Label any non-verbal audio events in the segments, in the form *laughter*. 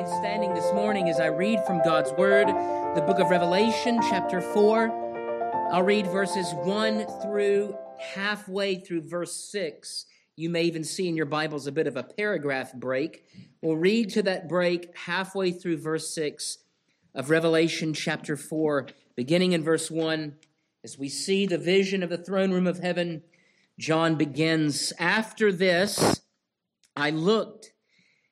remain standing this morning as I read from God's Word, the book of Revelation, chapter 4. I'll read verses 1 through halfway through verse 6. You may even see in your Bibles a bit of a paragraph break. We'll read to that break halfway through verse 6 of Revelation chapter 4, beginning in verse 1. As we see the vision of the throne room of heaven, John begins After this, I looked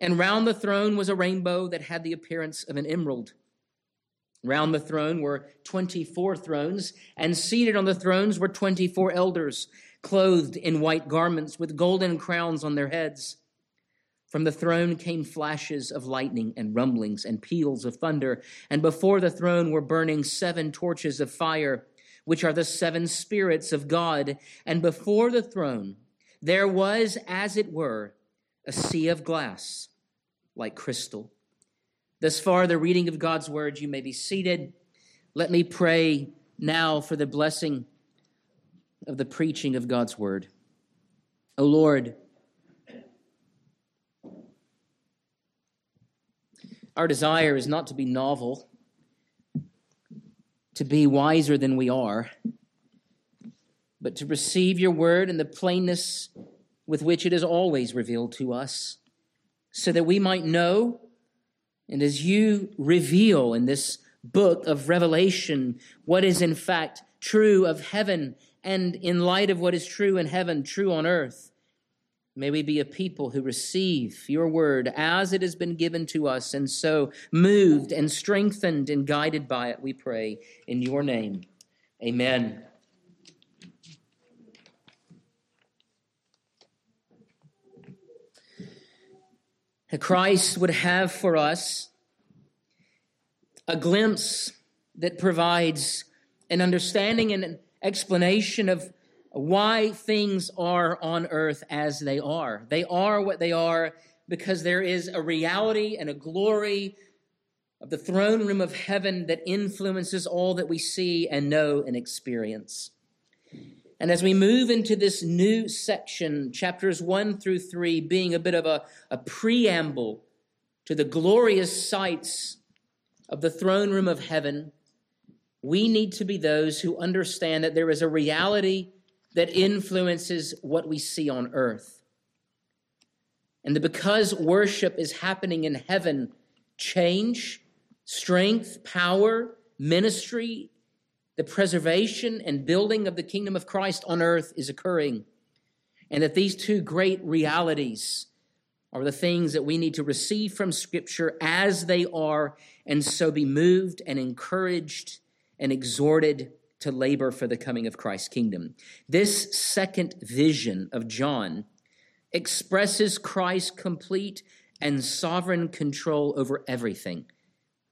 and round the throne was a rainbow that had the appearance of an emerald. Round the throne were 24 thrones, and seated on the thrones were 24 elders, clothed in white garments with golden crowns on their heads. From the throne came flashes of lightning and rumblings and peals of thunder, and before the throne were burning seven torches of fire, which are the seven spirits of God. And before the throne there was, as it were, a sea of glass like crystal. Thus far, the reading of God's word, you may be seated. Let me pray now for the blessing of the preaching of God's word. O Lord, our desire is not to be novel, to be wiser than we are, but to receive your word in the plainness with which it is always revealed to us so that we might know, and as you reveal in this book of Revelation what is in fact true of heaven, and in light of what is true in heaven, true on earth, may we be a people who receive your word as it has been given to us, and so moved and strengthened and guided by it, we pray in your name. Amen. Christ would have for us a glimpse that provides an understanding and an explanation of why things are on earth as they are. They are what they are because there is a reality and a glory of the throne room of heaven that influences all that we see and know and experience. And as we move into this new section, chapters one through three being a bit of a, a preamble to the glorious sights of the throne room of heaven, we need to be those who understand that there is a reality that influences what we see on earth. And that because worship is happening in heaven, change, strength, power, ministry, the preservation and building of the kingdom of Christ on earth is occurring. And that these two great realities are the things that we need to receive from Scripture as they are, and so be moved and encouraged and exhorted to labor for the coming of Christ's kingdom. This second vision of John expresses Christ's complete and sovereign control over everything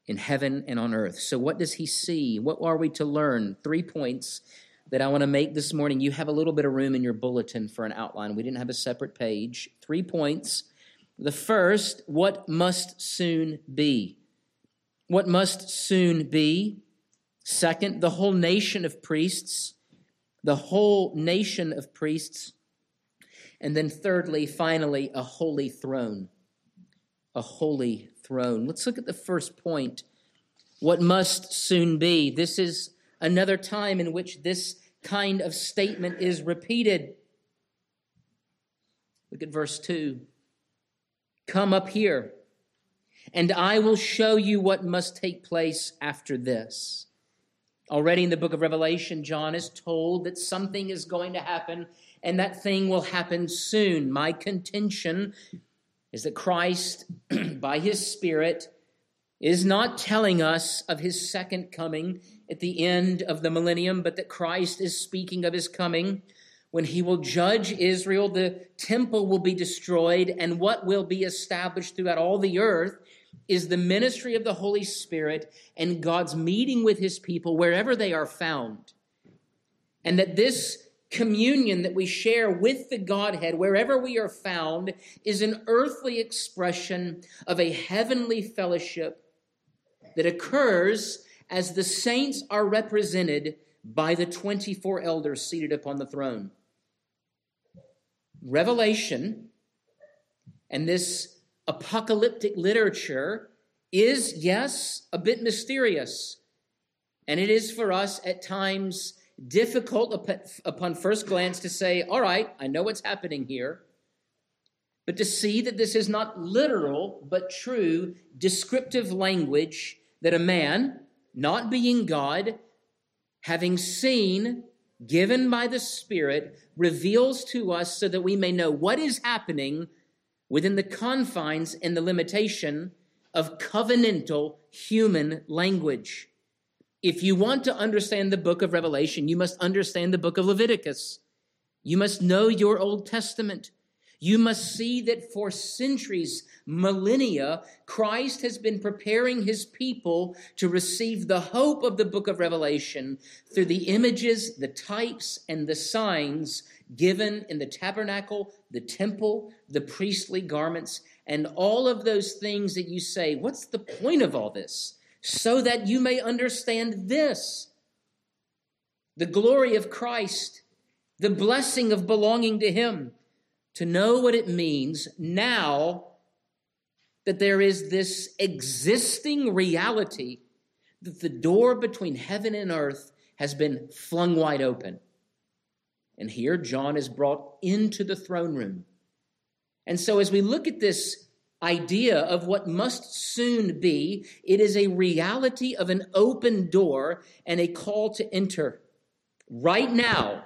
in heaven and on earth. So, what does he see? What are we to learn? Three points that I want to make this morning. You have a little bit of room in your bulletin for an outline. We didn't have a separate page. Three points. The first, what must soon be? What must soon be? Second, the whole nation of priests. The whole nation of priests. And then, thirdly, finally, a holy throne. A holy throne. Let's look at the first point what must soon be. This is another time in which this kind of statement is repeated. Look at verse 2. Come up here, and I will show you what must take place after this. Already in the book of Revelation, John is told that something is going to happen, and that thing will happen soon. My contention is that Christ, *clears throat* by his Spirit, is not telling us of his second coming at the end of the millennium, but that Christ is speaking of his coming when he will judge Israel, the temple will be destroyed, and what will be established throughout all the earth is the ministry of the Holy Spirit and God's meeting with his people wherever they are found. And that this communion that we share with the Godhead, wherever we are found, is an earthly expression of a heavenly fellowship that occurs as the saints are represented by the 24 elders seated upon the throne. Revelation and this apocalyptic literature is, yes, a bit mysterious. And it is for us at times difficult upon first glance to say, all right, I know what's happening here. But to see that this is not literal, but true descriptive language that a man, not being God, having seen, given by the Spirit, reveals to us so that we may know what is happening within the confines and the limitation of covenantal human language. If you want to understand the book of Revelation, you must understand the book of Leviticus. You must know your Old Testament. You must see that for centuries, millennia, Christ has been preparing his people to receive the hope of the book of Revelation through the images, the types, and the signs given in the tabernacle, the temple, the priestly garments, and all of those things that you say, what's the point of all this? So that you may understand this the glory of Christ, the blessing of belonging to Him to know what it means now that there is this existing reality that the door between heaven and earth has been flung wide open. And here John is brought into the throne room. And so, as we look at this idea of what must soon be, it is a reality of an open door and a call to enter. Right now,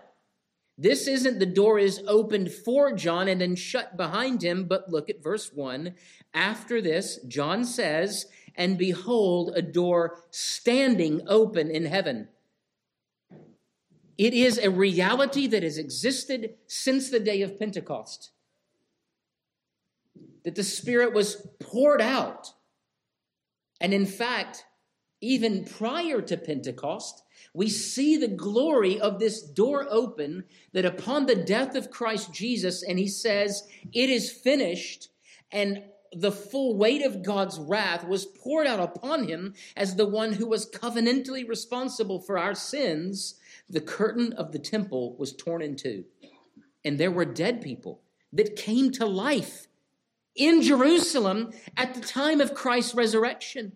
this isn't the door is opened for John and then shut behind him, but look at verse 1. After this, John says, And behold, a door standing open in heaven. It is a reality that has existed since the day of Pentecost. That the Spirit was poured out. And in fact, even prior to Pentecost, we see the glory of this door open that upon the death of Christ Jesus, and he says, It is finished, and the full weight of God's wrath was poured out upon him as the one who was covenantally responsible for our sins. The curtain of the temple was torn in two, and there were dead people that came to life in Jerusalem at the time of Christ's resurrection.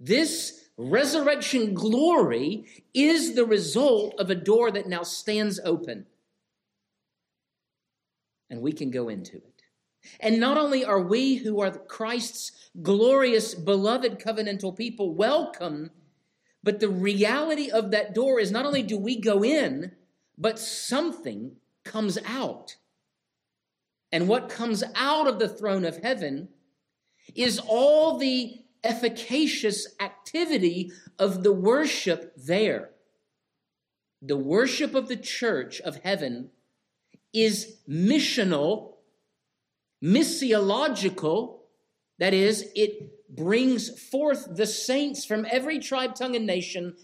This resurrection glory is the result of a door that now stands open. And we can go into it. And not only are we who are Christ's glorious, beloved covenantal people welcome, but the reality of that door is not only do we go in, but something comes out. And what comes out of the throne of heaven is all the efficacious activity of the worship there. The worship of the church of heaven is missional, missiological, that is, it brings forth the saints from every tribe, tongue, and nation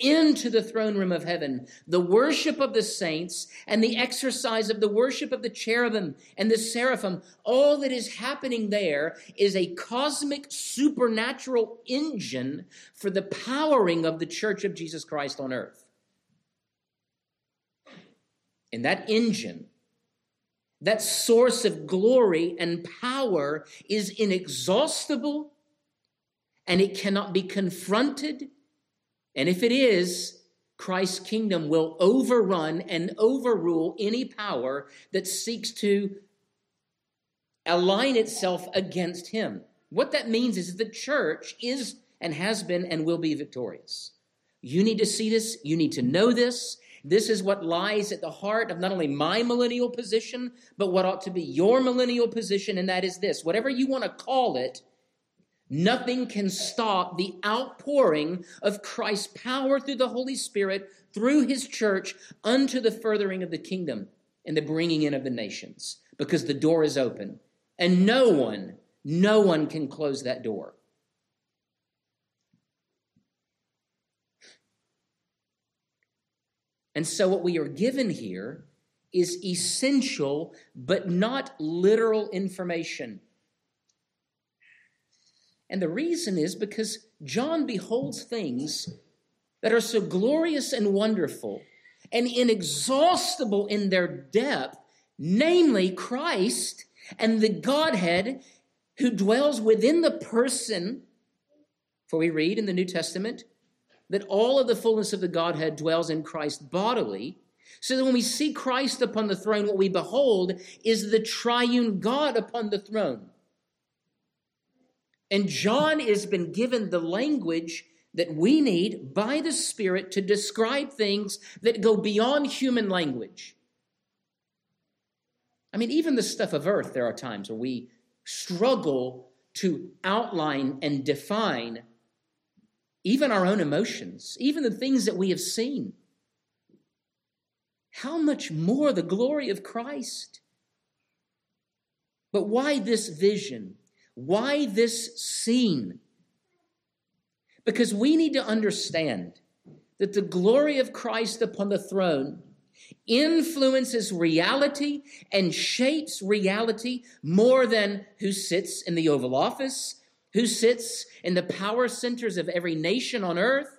into the throne room of heaven. The worship of the saints and the exercise of the worship of the cherubim and the seraphim, all that is happening there is a cosmic supernatural engine for the powering of the church of Jesus Christ on earth. And that engine, that source of glory and power is inexhaustible and it cannot be confronted and if it is, Christ's kingdom will overrun and overrule any power that seeks to align itself against him. What that means is the church is and has been and will be victorious. You need to see this, you need to know this. This is what lies at the heart of not only my millennial position, but what ought to be your millennial position, and that is this whatever you want to call it, Nothing can stop the outpouring of Christ's power through the Holy Spirit through his church unto the furthering of the kingdom and the bringing in of the nations because the door is open and no one No one can close that door. And so, what we are given here is essential but not literal information. And the reason is because John beholds things that are so glorious and wonderful and inexhaustible in their depth, namely Christ and the Godhead who dwells within the person. For we read in the New Testament that all of the fullness of the Godhead dwells in Christ bodily. So that when we see Christ upon the throne, what we behold is the triune God upon the throne. And John has been given the language that we need by the Spirit to describe things that go beyond human language. I mean, even the stuff of earth, there are times where we struggle to outline and define even our own emotions, even the things that we have seen. How much more the glory of Christ? But why this vision? Why this scene? Because we need to understand that the glory of Christ upon the throne influences reality and shapes reality more than who sits in the Oval Office, who sits in the power centers of every nation on earth,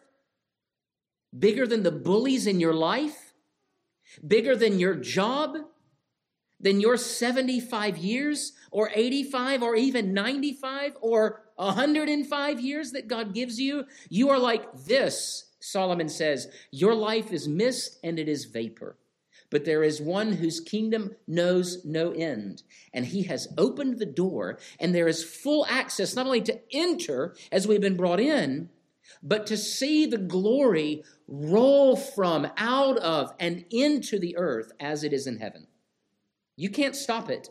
bigger than the bullies in your life, bigger than your job, than your 75 years or 85 or even 95 or 105 years that God gives you, you are like this. Solomon says, Your life is mist and it is vapor. But there is one whose kingdom knows no end. And he has opened the door, and there is full access not only to enter as we've been brought in, but to see the glory roll from, out of, and into the earth as it is in heaven. You can't stop it.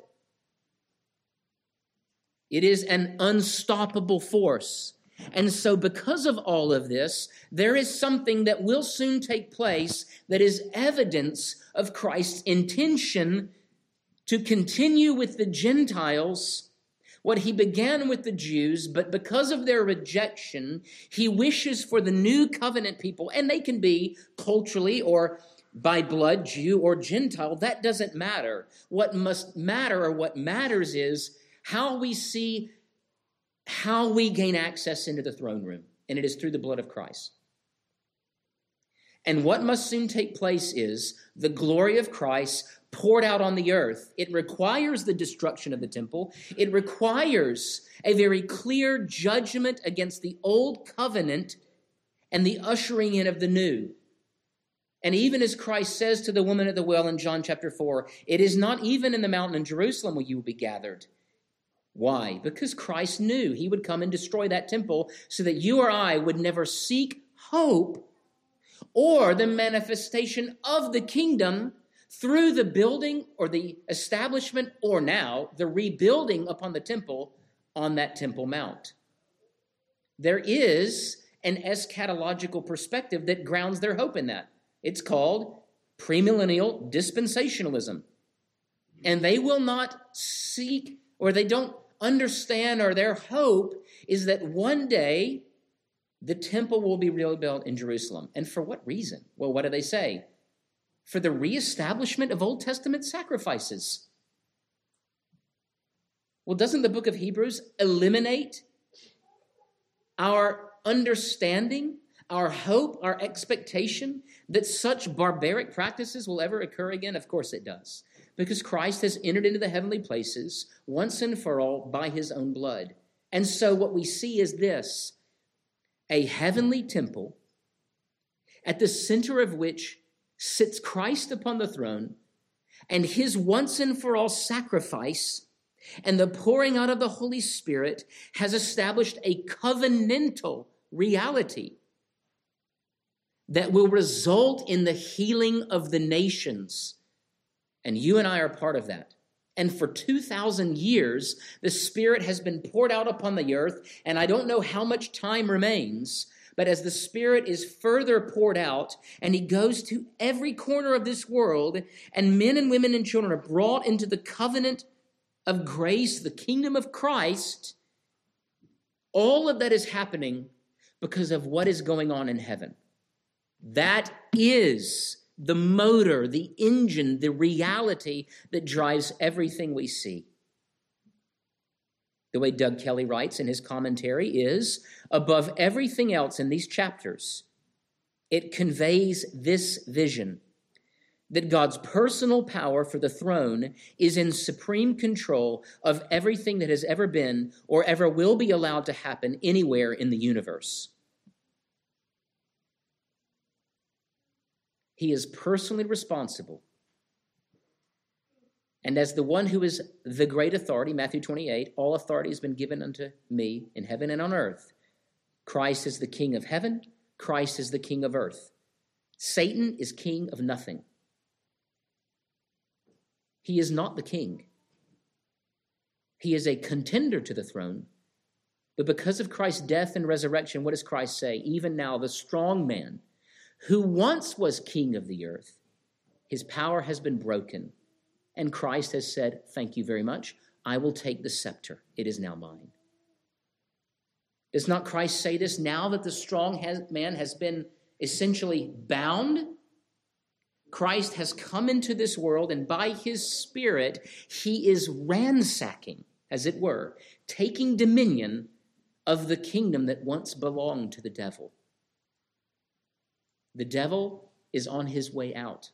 It is an unstoppable force. And so, because of all of this, there is something that will soon take place that is evidence of Christ's intention to continue with the Gentiles what he began with the Jews, but because of their rejection, he wishes for the new covenant people, and they can be culturally or by blood, Jew or Gentile, that doesn't matter. What must matter or what matters is how we see how we gain access into the throne room, and it is through the blood of Christ. And what must soon take place is the glory of Christ poured out on the earth. It requires the destruction of the temple, it requires a very clear judgment against the old covenant and the ushering in of the new. And even as Christ says to the woman at the well in John chapter 4, it is not even in the mountain in Jerusalem where you will be gathered. Why? Because Christ knew he would come and destroy that temple so that you or I would never seek hope or the manifestation of the kingdom through the building or the establishment or now the rebuilding upon the temple on that Temple Mount. There is an eschatological perspective that grounds their hope in that. It's called premillennial dispensationalism. And they will not seek or they don't understand or their hope is that one day the temple will be rebuilt in Jerusalem. And for what reason? Well, what do they say? For the reestablishment of Old Testament sacrifices. Well, doesn't the book of Hebrews eliminate our understanding, our hope, our expectation that such barbaric practices will ever occur again? Of course it does. Because Christ has entered into the heavenly places once and for all by his own blood. And so what we see is this a heavenly temple, at the center of which sits Christ upon the throne, and his once and for all sacrifice and the pouring out of the Holy Spirit has established a covenantal reality that will result in the healing of the nations. And you and I are part of that. And for 2,000 years, the Spirit has been poured out upon the earth, and I don't know how much time remains, but as the Spirit is further poured out, and He goes to every corner of this world, and men and women and children are brought into the covenant of grace, the kingdom of Christ, all of that is happening because of what is going on in heaven. That is the motor, the engine, the reality that drives everything we see. The way Doug Kelly writes in his commentary is above everything else in these chapters, it conveys this vision that God's personal power for the throne is in supreme control of everything that has ever been or ever will be allowed to happen anywhere in the universe. He is personally responsible. And as the one who is the great authority, Matthew 28, all authority has been given unto me in heaven and on earth. Christ is the king of heaven, Christ is the king of earth. Satan is king of nothing. He is not the king. He is a contender to the throne. But because of Christ's death and resurrection, what does Christ say? Even now, the strong man who once was king of the earth, his power has been broken. And Christ has said, Thank you very much. I will take the scepter. It is now mine. Does not Christ say this now that the strong man has been essentially bound? Christ has come into this world, and by his Spirit, he is ransacking, as it were, taking dominion of the kingdom that once belonged to the devil. The devil is on his way out.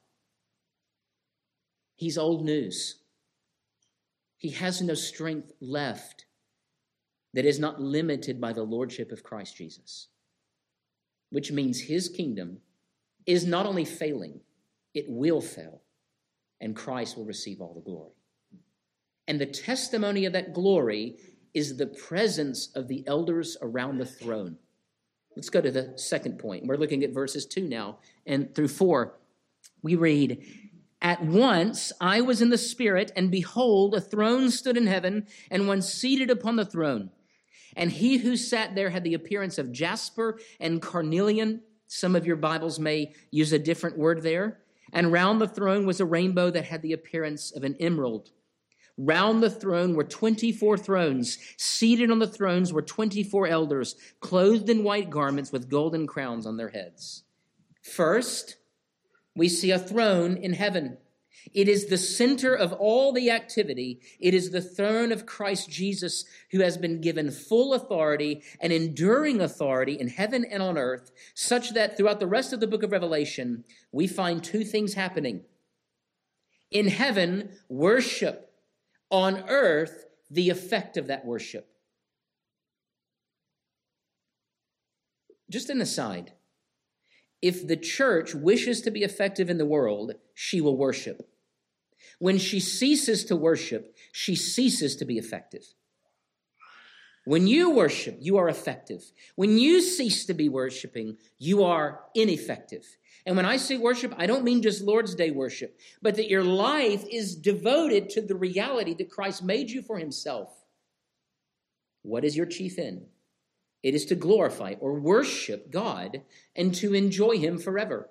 He's old news. He has no strength left that is not limited by the lordship of Christ Jesus, which means his kingdom is not only failing, it will fail, and Christ will receive all the glory. And the testimony of that glory is the presence of the elders around the throne. Let's go to the second point. We're looking at verses 2 now and through 4. We read, At once I was in the Spirit, and behold, a throne stood in heaven, and one seated upon the throne. And he who sat there had the appearance of jasper and carnelian. Some of your Bibles may use a different word there. And round the throne was a rainbow that had the appearance of an emerald. Round the throne were 24 thrones. Seated on the thrones were 24 elders, clothed in white garments with golden crowns on their heads. First, we see a throne in heaven. It is the center of all the activity. It is the throne of Christ Jesus, who has been given full authority and enduring authority in heaven and on earth, such that throughout the rest of the book of Revelation, we find two things happening. In heaven, worship. On earth, the effect of that worship. Just an aside if the church wishes to be effective in the world, she will worship. When she ceases to worship, she ceases to be effective. When you worship, you are effective. When you cease to be worshiping, you are ineffective. And when I say worship, I don't mean just Lord's Day worship, but that your life is devoted to the reality that Christ made you for himself. What is your chief end? It is to glorify or worship God and to enjoy him forever.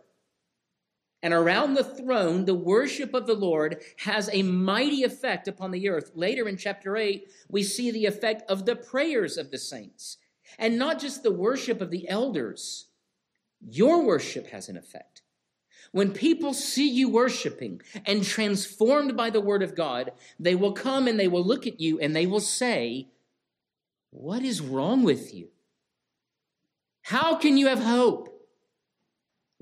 And around the throne, the worship of the Lord has a mighty effect upon the earth. Later in chapter 8, we see the effect of the prayers of the saints. And not just the worship of the elders, your worship has an effect. When people see you worshiping and transformed by the word of God, they will come and they will look at you and they will say, What is wrong with you? How can you have hope?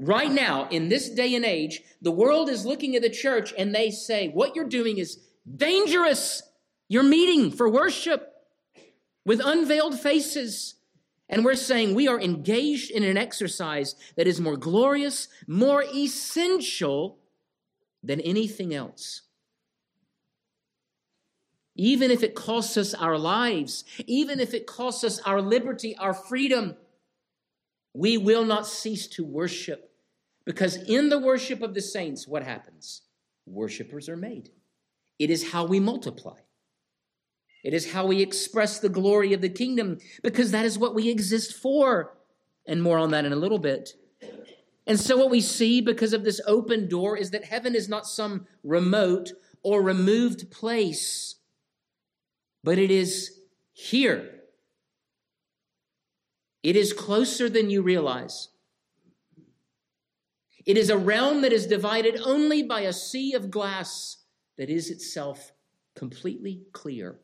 Right now, in this day and age, the world is looking at the church and they say, What you're doing is dangerous. You're meeting for worship with unveiled faces. And we're saying we are engaged in an exercise that is more glorious, more essential than anything else. Even if it costs us our lives, even if it costs us our liberty, our freedom, we will not cease to worship. Because in the worship of the saints, what happens? Worshippers are made. It is how we multiply. It is how we express the glory of the kingdom, because that is what we exist for. And more on that in a little bit. And so, what we see because of this open door is that heaven is not some remote or removed place. but it is here. It is closer than you realize. It is a realm that is divided only by a sea of glass that is itself completely clear.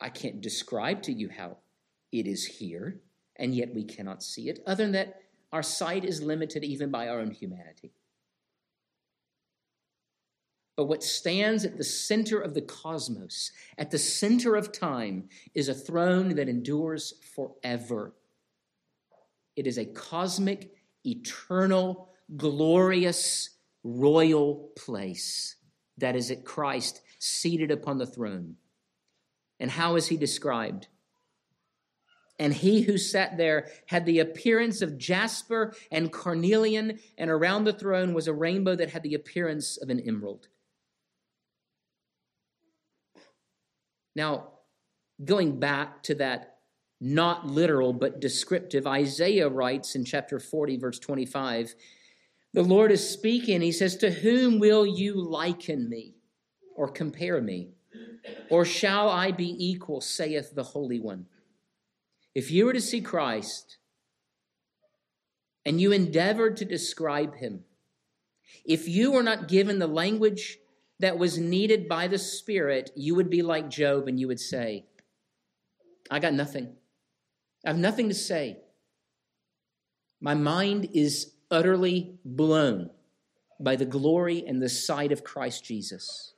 I can't describe to you how it is here, and yet we cannot see it, other than that our sight is limited even by our own humanity. But what stands at the center of the cosmos, at the center of time, is a throne that endures forever. It is a cosmic, eternal, glorious, royal place that is at Christ seated upon the throne. And how is he described? And he who sat there had the appearance of jasper and carnelian, and around the throne was a rainbow that had the appearance of an emerald. Now, going back to that not literal but descriptive, Isaiah writes in chapter 40, verse 25, the Lord is speaking. He says, To whom will you liken me or compare me? Or shall I be equal, saith the Holy One? If you were to see Christ and you endeavored to describe him, if you were not given the language that was needed by the Spirit, you would be like Job and you would say, I got nothing. I have nothing to say. My mind is utterly blown by the glory and the sight of Christ Jesus.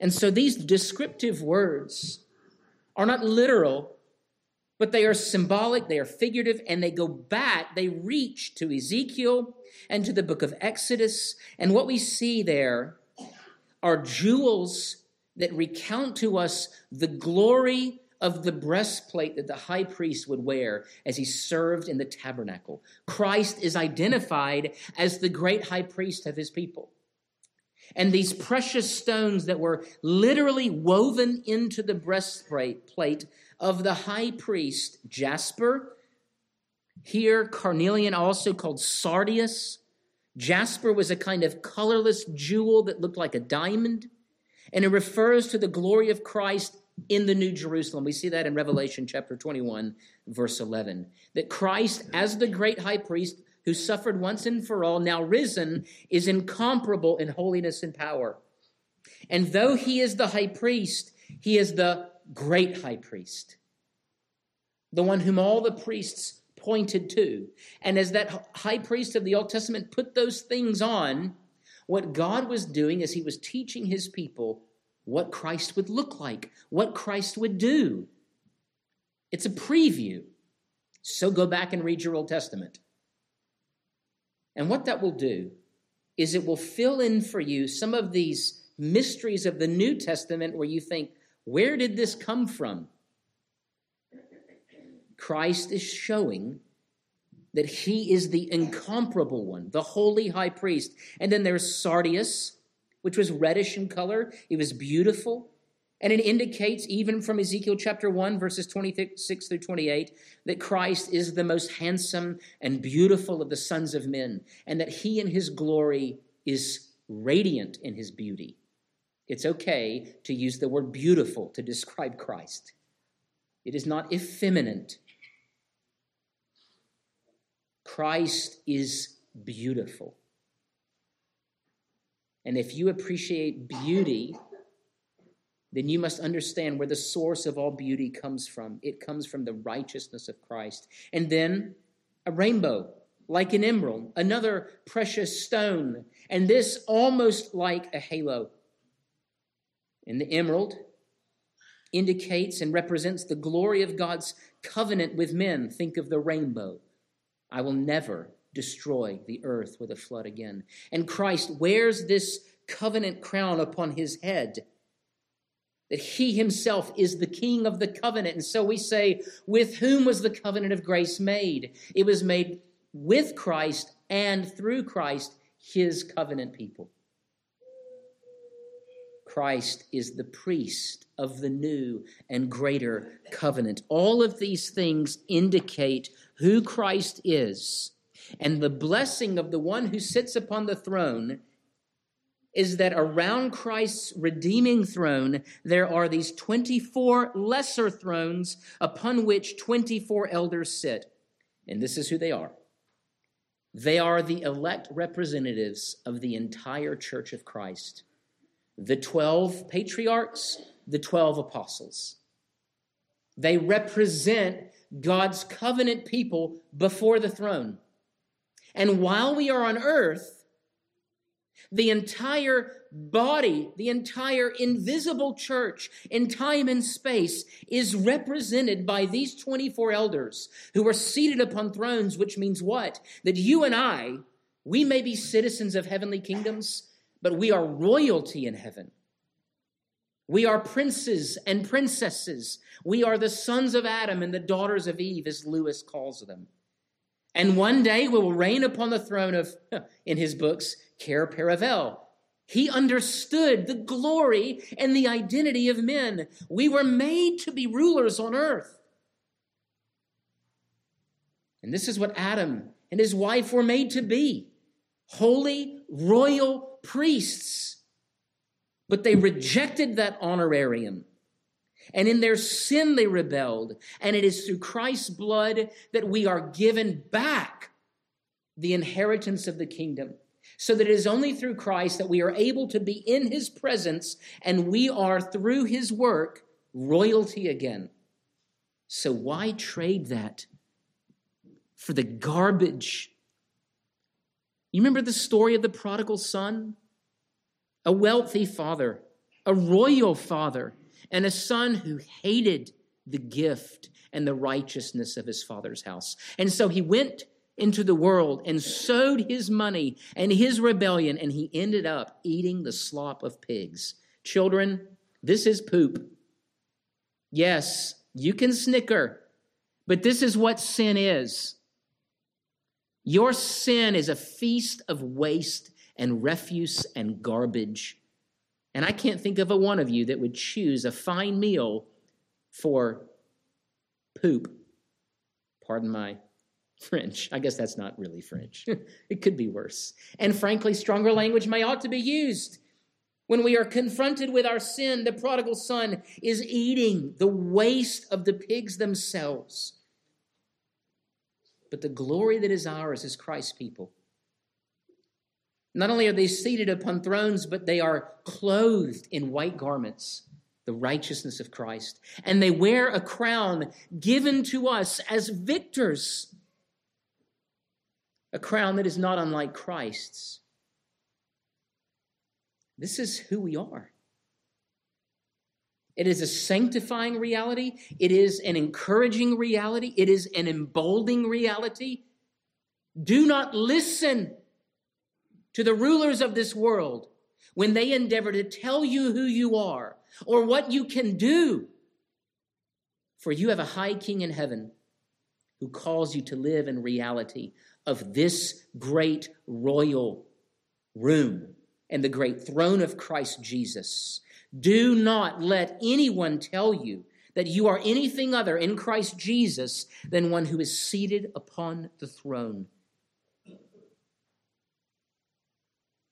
And so these descriptive words are not literal, but they are symbolic, they are figurative, and they go back, they reach to Ezekiel and to the book of Exodus. And what we see there are jewels that recount to us the glory of the breastplate that the high priest would wear as he served in the tabernacle. Christ is identified as the great high priest of his people. And these precious stones that were literally woven into the breastplate of the high priest, jasper, here carnelian, also called sardius, Jasper was a kind of colorless jewel that looked like a diamond, and it refers to the glory of Christ in the New Jerusalem. We see that in Revelation chapter 21, verse 11. That Christ, as the great high priest who suffered once and for all, now risen, is incomparable in holiness and power. And though he is the high priest, he is the great high priest, the one whom all the priests pointed to. And as that high priest of the Old Testament put those things on, what God was doing is he was teaching his people what Christ would look like, what Christ would do. It's a preview. So go back and read your Old Testament. And what that will do is it will fill in for you some of these mysteries of the New Testament where you think, where did this come from? Christ is showing that he is the incomparable one, the holy high priest. And then there's sardius, which was reddish in color. It was beautiful. And it indicates, even from Ezekiel chapter 1, verses 26 through 28, that Christ is the most handsome and beautiful of the sons of men, and that he in his glory is radiant in his beauty. It's okay to use the word beautiful to describe Christ. It is not effeminate Christ is beautiful. And if you appreciate beauty, then you must understand where the source of all beauty comes from. It comes from the righteousness of Christ. And then a rainbow, like an emerald, another precious stone, and this almost like a halo. And the emerald indicates and represents the glory of God's covenant with men. Think of the rainbow. I will never destroy the earth with a flood again. And Christ wears this covenant crown upon his head. That he himself is the king of the covenant. And so we say, with whom was the covenant of grace made? It was made with Christ and through Christ, his covenant people. Christ is the priest of the new and greater covenant. All of these things indicate who Christ is and the blessing of the one who sits upon the throne is that around Christ's redeeming throne, there are these 24 lesser thrones upon which 24 elders sit. And this is who they are they are the elect representatives of the entire church of Christ the 12 patriarchs, the 12 apostles. They represent God's covenant people before the throne. And while we are on earth, the entire body, the entire invisible church in time and space is represented by these 24 elders who are seated upon thrones, which means what? That you and I, we may be citizens of heavenly kingdoms, but we are royalty in heaven. We are princes and princesses. We are the sons of Adam and the daughters of Eve, as Lewis calls them. And one day we will reign upon the throne of, *laughs* in his books, Cair Paravel. He understood the glory and the identity of men. We were made to be rulers on earth. And this is what Adam and his wife were made to be holy, royal priests. But they rejected that honorarium. And in their sin, they rebelled. And it is through Christ's blood that we are given back the inheritance of the kingdom. So that it is only through Christ that we are able to be in his presence and we are, through his work, royalty again. So why trade that for the garbage? You remember the story of the prodigal son? A wealthy father, a royal father and a son who hated the gift and the righteousness of his father's house. And so he went into the world and sowed his money and his rebellion, and he ended up eating the slop of pigs. Children, this is poop. Yes, you can snicker, but this is what sin is. Your sin is a feast of waste and refuse and garbage. And I can't think of a one of you that would choose a fine meal for poop. Pardon my French. I guess that's not really French. *laughs* it could be worse. And frankly, stronger language may ought to be used. When we are confronted with our sin, the prodigal son is eating the waste of the pigs themselves. But the glory that is ours is Christ's people. Not only are they seated upon thrones, but they are clothed in white garments, the righteousness of Christ. And they wear a crown given to us as victors, a crown that is not unlike Christ's. This is who we are. It is a sanctifying reality. It is an encouraging reality. It is an emboldening reality. Do not listen to the rulers of this world when they endeavor to tell you who you are or what you can do. For you have a high king in heaven who calls you to live in reality of this great royal room and the great throne of Christ Jesus. Do not let anyone tell you that you are anything other in Christ Jesus than one who is seated upon the throne.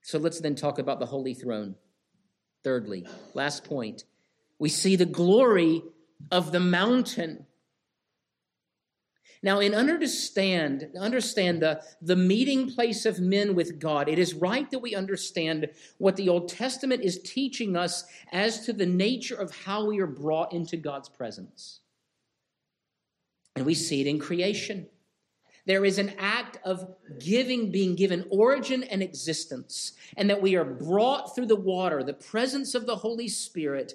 So let's then talk about the holy throne. Thirdly, last point, we see the glory of the mountain. Now, in understand, understand the, the meeting place of men with God, it is right that we understand what the Old Testament is teaching us as to the nature of how we are brought into God's presence. And we see it in creation. There is an act of giving being given origin and existence, and that we are brought through the water, the presence of the Holy Spirit,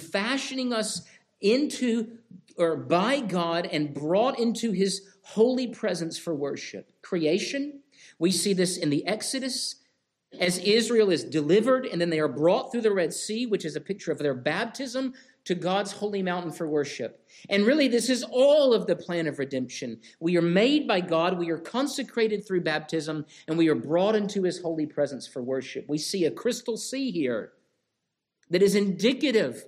fashioning us into or by God and brought into his holy presence for worship. Creation, we see this in the Exodus as Israel is delivered and then they are brought through the Red Sea, which is a picture of their baptism, to God's holy mountain for worship. And really, this is all of the plan of redemption. We are made by God, we are consecrated through baptism, and we are brought into his holy presence for worship. We see a crystal sea here that is indicative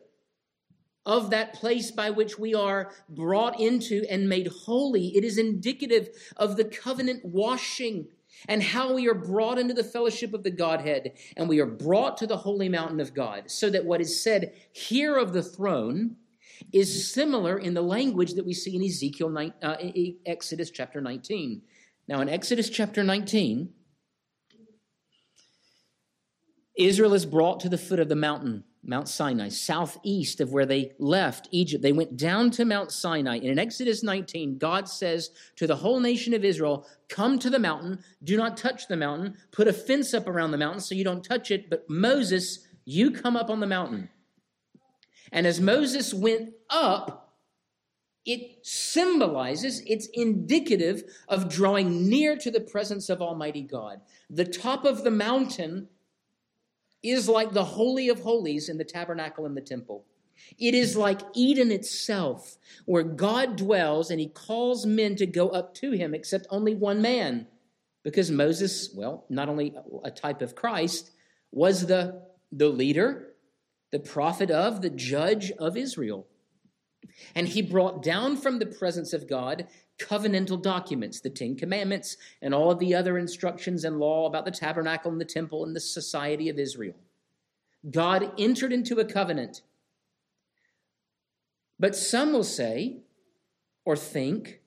of that place by which we are brought into and made holy. It is indicative of the covenant washing and how we are brought into the fellowship of the Godhead and we are brought to the holy mountain of God, so that what is said here of the throne is similar in the language that we see in Ezekiel 9, uh, Exodus chapter 19. Now, in Exodus chapter 19, Israel is brought to the foot of the mountain, Mount Sinai, southeast of where they left Egypt. They went down to Mount Sinai. And in Exodus 19, God says to the whole nation of Israel, Come to the mountain, do not touch the mountain, put a fence up around the mountain so you don't touch it. But Moses, you come up on the mountain. And as Moses went up, it symbolizes, it's indicative of drawing near to the presence of Almighty God. The top of the mountain is like the Holy of Holies in the tabernacle and the temple. It is like Eden itself, where God dwells and he calls men to go up to him, except only one man. Because Moses, well, not only a type of Christ, was the, the leader, the prophet of, the judge of Israel. And he brought down from the presence of God covenantal documents, the Ten Commandments, and all of the other instructions and law about the tabernacle and the temple and the society of Israel. God entered into a covenant. But some will say or think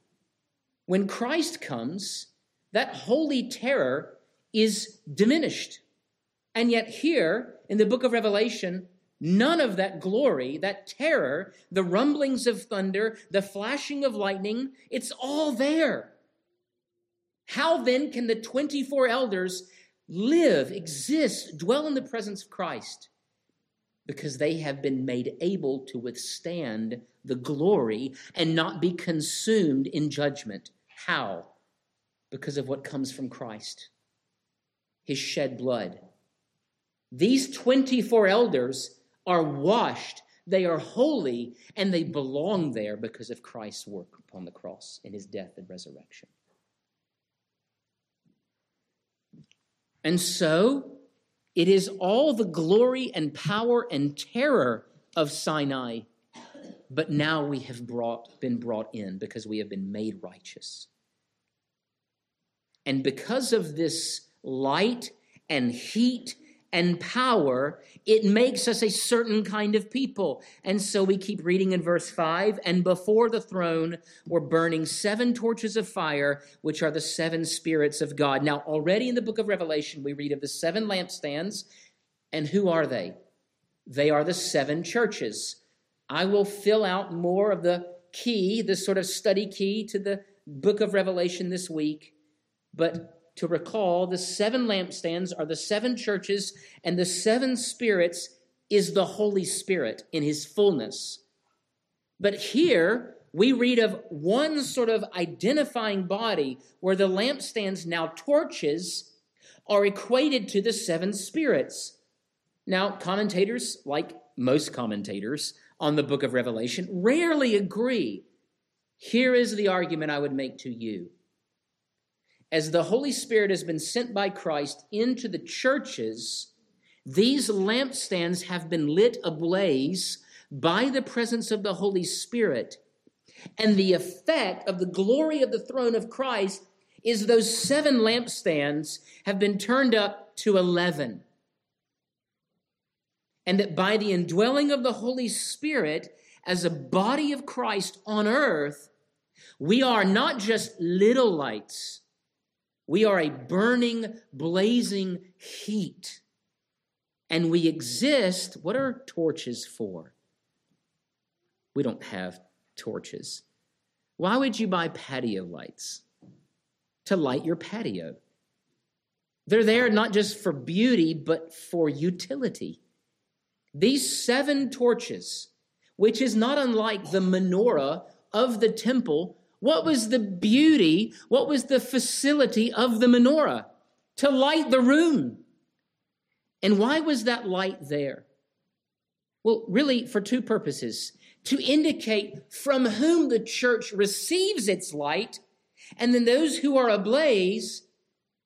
when Christ comes, that holy terror is diminished. And yet, here in the book of Revelation, None of that glory, that terror, the rumblings of thunder, the flashing of lightning, it's all there. How then can the 24 elders live, exist, dwell in the presence of Christ? Because they have been made able to withstand the glory and not be consumed in judgment. How? Because of what comes from Christ, his shed blood. These 24 elders are washed, they are holy, and they belong there because of Christ's work upon the cross in his death and resurrection. And so, it is all the glory and power and terror of Sinai, but now we have brought, been brought in because we have been made righteous. And because of this light and heat and power, it makes us a certain kind of people. And so we keep reading in verse 5 and before the throne were burning seven torches of fire, which are the seven spirits of God. Now, already in the book of Revelation, we read of the seven lampstands. And who are they? They are the seven churches. I will fill out more of the key, the sort of study key to the book of Revelation this week. But to recall the seven lampstands are the seven churches, and the seven spirits is the Holy Spirit in his fullness. But here we read of one sort of identifying body where the lampstands, now torches, are equated to the seven spirits. Now, commentators, like most commentators on the book of Revelation, rarely agree. Here is the argument I would make to you as the Holy Spirit has been sent by Christ into the churches, these lampstands have been lit ablaze by the presence of the Holy Spirit. And the effect of the glory of the throne of Christ is those seven lampstands have been turned up to 11. And that by the indwelling of the Holy Spirit, as a body of Christ on earth, we are not just little lights we are a burning, blazing heat. And we exist. What are torches for? We don't have torches. Why would you buy patio lights? To light your patio. They're there not just for beauty, but for utility. These seven torches, which is not unlike the menorah of the temple, what was the beauty? What was the facility of the menorah? To light the room. And why was that light there? Well, really, for two purposes to indicate from whom the church receives its light, and then those who are ablaze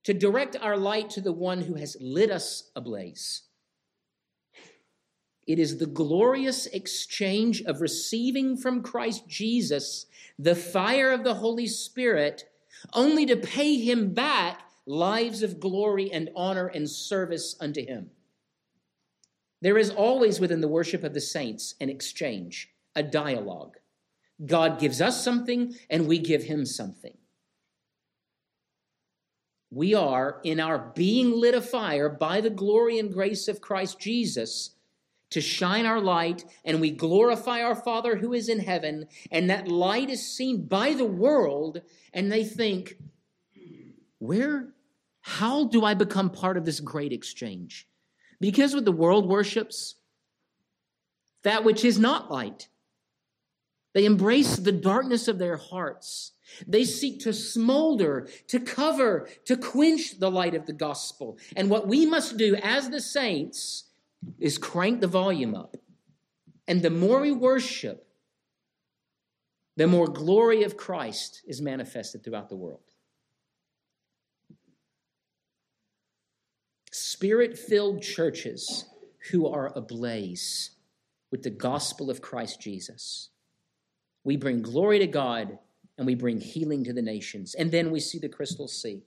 to direct our light to the one who has lit us ablaze. It is the glorious exchange of receiving from Christ Jesus the fire of the Holy Spirit, only to pay him back lives of glory and honor and service unto Him. There is always within the worship of the saints an exchange, a dialogue. God gives us something and we give Him something. We are, in our being lit afire by the glory and grace of Christ Jesus, to shine our light, and we glorify our Father who is in heaven, and that light is seen by the world, and they think, where, how do I become part of this great exchange? Because what the world worships, that which is not light. They embrace the darkness of their hearts. They seek to smolder, to cover, to quench the light of the gospel. And what we must do as the saints is crank the volume up. And the more we worship, the more glory of Christ is manifested throughout the world. Spirit filled churches who are ablaze with the gospel of Christ Jesus. We bring glory to God and we bring healing to the nations. And then we see the crystal sea.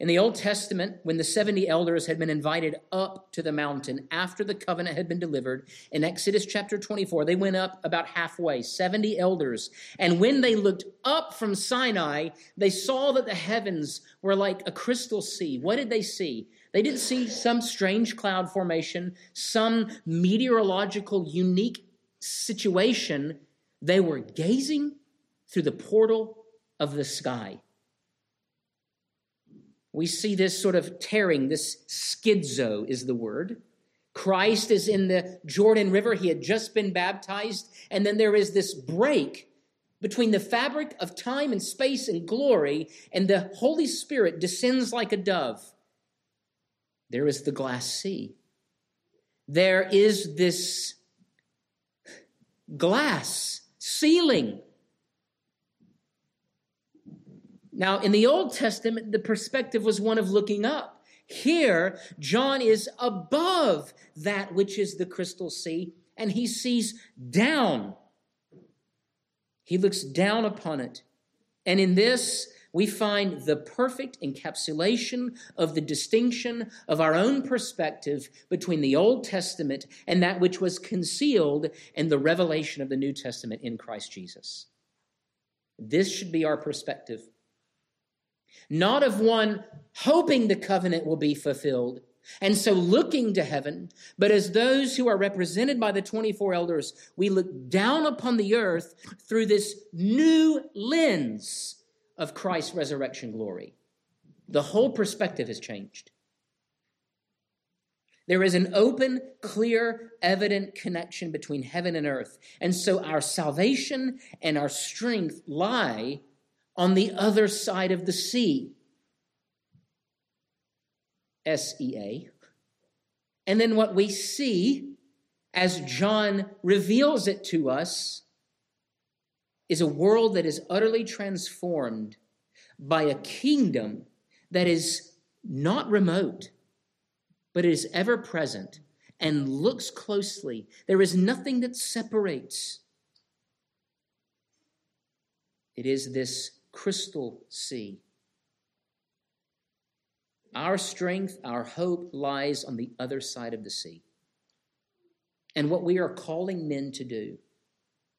In the Old Testament, when the 70 elders had been invited up to the mountain after the covenant had been delivered, in Exodus chapter 24, they went up about halfway, 70 elders. And when they looked up from Sinai, they saw that the heavens were like a crystal sea. What did they see? They didn't see some strange cloud formation, some meteorological unique situation. They were gazing through the portal of the sky we see this sort of tearing, this schizo is the word. Christ is in the Jordan River. He had just been baptized. And then there is this break between the fabric of time and space and glory, and the Holy Spirit descends like a dove. There is the glass sea. There is this glass ceiling Now, in the Old Testament, the perspective was one of looking up. Here, John is above that which is the crystal sea, and he sees down. He looks down upon it. And in this, we find the perfect encapsulation of the distinction of our own perspective between the Old Testament and that which was concealed in the revelation of the New Testament in Christ Jesus. This should be our perspective not of one hoping the covenant will be fulfilled, and so looking to heaven, but as those who are represented by the 24 elders, we look down upon the earth through this new lens of Christ's resurrection glory. The whole perspective has changed. There is an open, clear, evident connection between heaven and earth. And so our salvation and our strength lie on the other side of the sea. S E A. And then what we see as John reveals it to us is a world that is utterly transformed by a kingdom that is not remote, but is ever present and looks closely. There is nothing that separates. It is this crystal sea. Our strength, our hope lies on the other side of the sea. And what we are calling men to do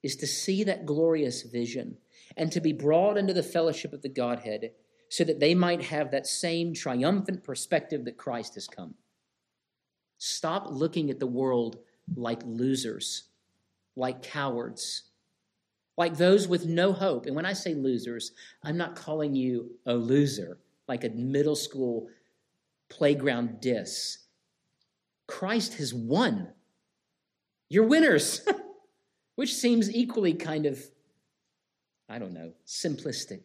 is to see that glorious vision and to be brought into the fellowship of the Godhead so that they might have that same triumphant perspective that Christ has come. Stop looking at the world like losers, like cowards, like those with no hope. And when I say losers, I'm not calling you a loser, like a middle school playground diss. Christ has won. You're winners, *laughs* which seems equally kind of, I don't know, simplistic.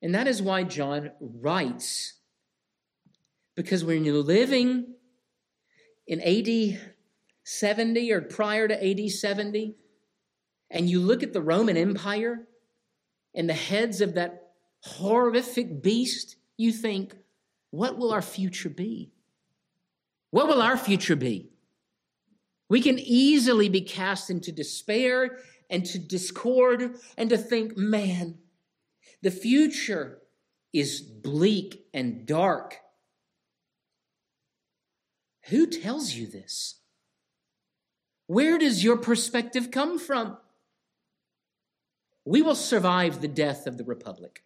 And that is why John writes, because when you're living in AD 70 or prior to AD 70, and you look at the Roman Empire and the heads of that horrific beast, you think, what will our future be? What will our future be? We can easily be cast into despair and to discord and to think, man, The future is bleak and dark. Who tells you this? Where does your perspective come from? We will survive the death of the republic.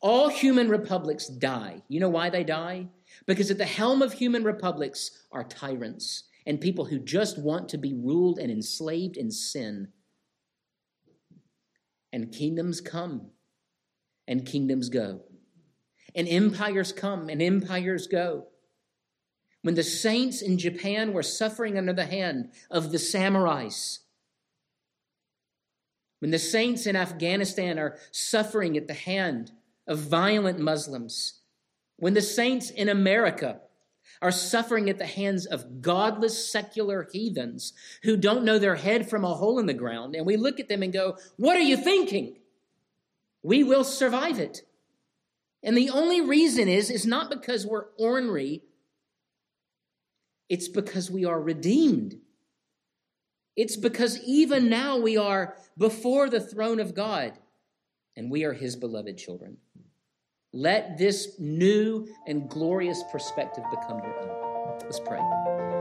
All human republics die. You know why they die? Because at the helm of human republics are tyrants and people who just want to be ruled and enslaved in sin. And kingdoms come and kingdoms go. And empires come and empires go. When the saints in Japan were suffering under the hand of the samurais, when the saints in Afghanistan are suffering at the hand of violent Muslims, when the saints in America are suffering at the hands of godless secular heathens who don't know their head from a hole in the ground, and we look at them and go, What are you thinking? We will survive it. And the only reason is, is not because we're ornery, it's because we are redeemed. It's because even now we are before the throne of God and we are his beloved children. Let this new and glorious perspective become your own. Let's pray.